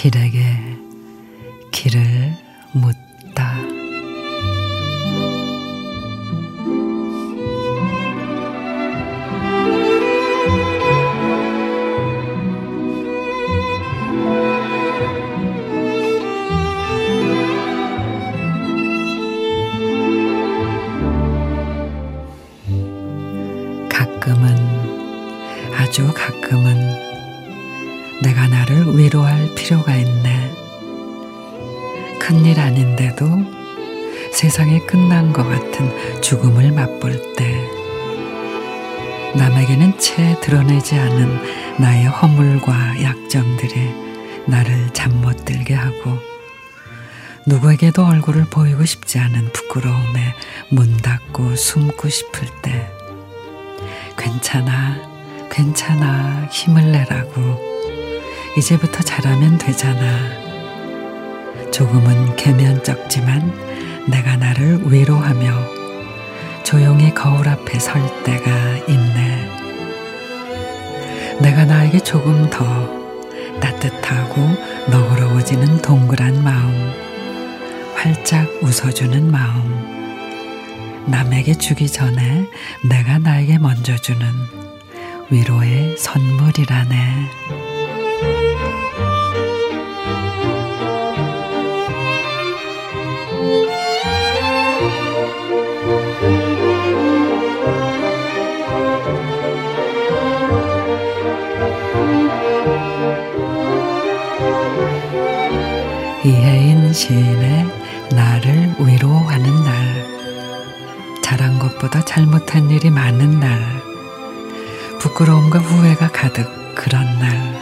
길에게 길을 묻다. 가끔은, 아주 가끔은 내가 나를 위로할 필요가 있네. 큰일 아닌데도 세상이 끝난 것 같은 죽음을 맛볼 때 남에게는 채 드러내지 않은 나의 허물과 약점들이 나를 잠 못 들게 하고 누구에게도 얼굴을 보이고 싶지 않은 부끄러움에 문 닫고 숨고 싶을 때 괜찮아, 괜찮아, 힘을 내라고 이제부터 잘하면 되잖아. 조금은 개면쩍지만 내가 나를 위로하며 조용히 거울 앞에 설 때가 있네. 내가 나에게 조금 더 따뜻하고 너그러워지는 동그란 마음, 활짝 웃어주는 마음, 남에게 주기 전에 내가 나에게 먼저 주는 위로의 선물이라네. 이혜인 시인의 나를 위로하는 날. 것보다 잘못한 일이 많은 날. 부끄러움과 후회가 가득 그런 날.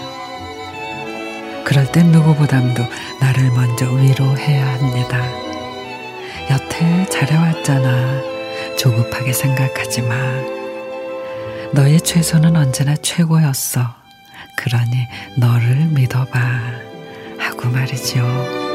그럴 땐 누구보담도 나를 먼저 위로해야 합니다. 여태 잘해왔잖아. 조급하게 생각하지 마. 너의 최선은 언제나 최고였어. 그러니 너를 믿어봐. 하고 말이죠.